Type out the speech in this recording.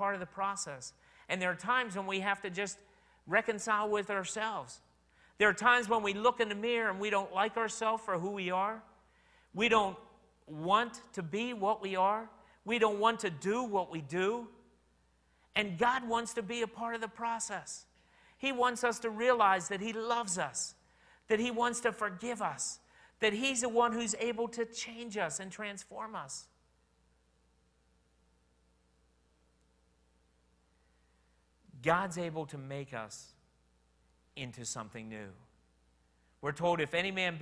part of the process. And there are times when we have to just reconcile with ourselves. There are times when we look in the mirror and we don't like ourselves for who we are. We don't want to be what we are. We don't want to do what we do. And God wants to be a part of the process. He wants us to realize that He loves us, that He wants to forgive us, that He's the one who's able to change us and transform us. God's able to make us into something new. We're told if any man